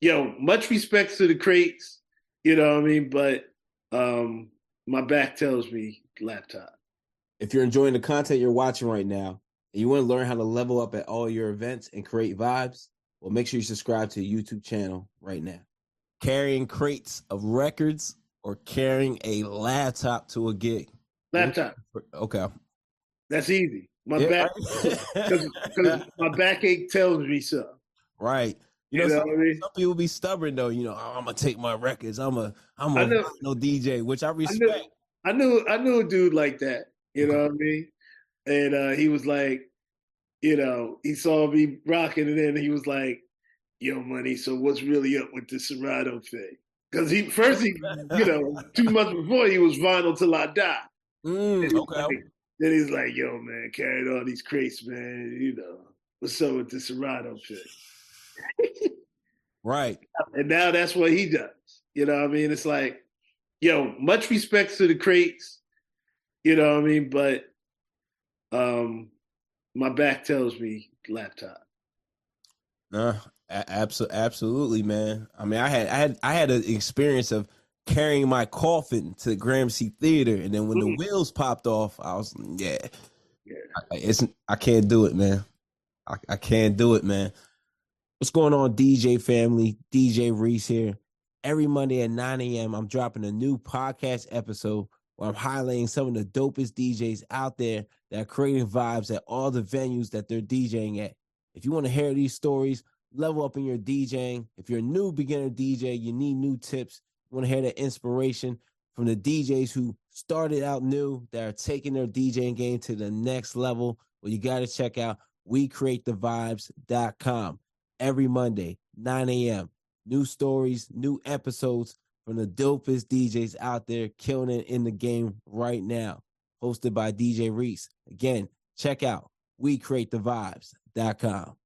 yo, much respect to the crates, you know what I mean? But um, my back tells me laptop. If you're enjoying the content you're watching right now and you want to learn how to level up at all your events and create vibes, well, make sure you subscribe to the YouTube channel right now. Carrying crates of records or carrying a laptop to a gig? Laptop. Okay. That's easy. My yeah, back, because my backache tells me so. Right. You know, you know some, I mean? some, people be stubborn though. You know, oh, I'm gonna take my records. I'm a, I'm a no DJ, which I respect. I knew, I knew, I knew a dude like that. You know what I mean? And uh, he was like, you know, he saw me rocking, and then he was like, "Yo, money. So what's really up with the Serato thing?" Because he first, he, you know, two months before he was vinyl till I die. Mm, okay. Like, then he's like, "Yo, man, carried all these crates, man. You know, what's up with the Serato thing?" Right. And now that's what he does. You know what I mean? It's like, yo, much respect to the crates. You know what I mean? But um my back tells me laptop. Uh, absolutely, absolutely, man. I mean, I had, I had, I had an experience of carrying my coffin to the Gramercy Theater, and then when mm. the wheels popped off, I was, yeah, yeah, I, it's, I can't do it, man. I, I can't do it, man. What's going on, DJ family? DJ Reese here. Every Monday at 9 a.m., I'm dropping a new podcast episode where I'm highlighting some of the dopest DJs out there that are creating vibes at all the venues that they're DJing at. If you want to hear these stories, level up in your DJing. If you're a new beginner DJ, you need new tips. You want to hear the inspiration from the DJs who started out new that are taking their DJing game to the next level. Well, you got to check out WeCreateTheVibes.com every Monday, 9 a.m. New stories, new episodes from the dopest DJs out there killing it in the game right now. Hosted by DJ Reese. Again, check out WeCreateTheVibes.com.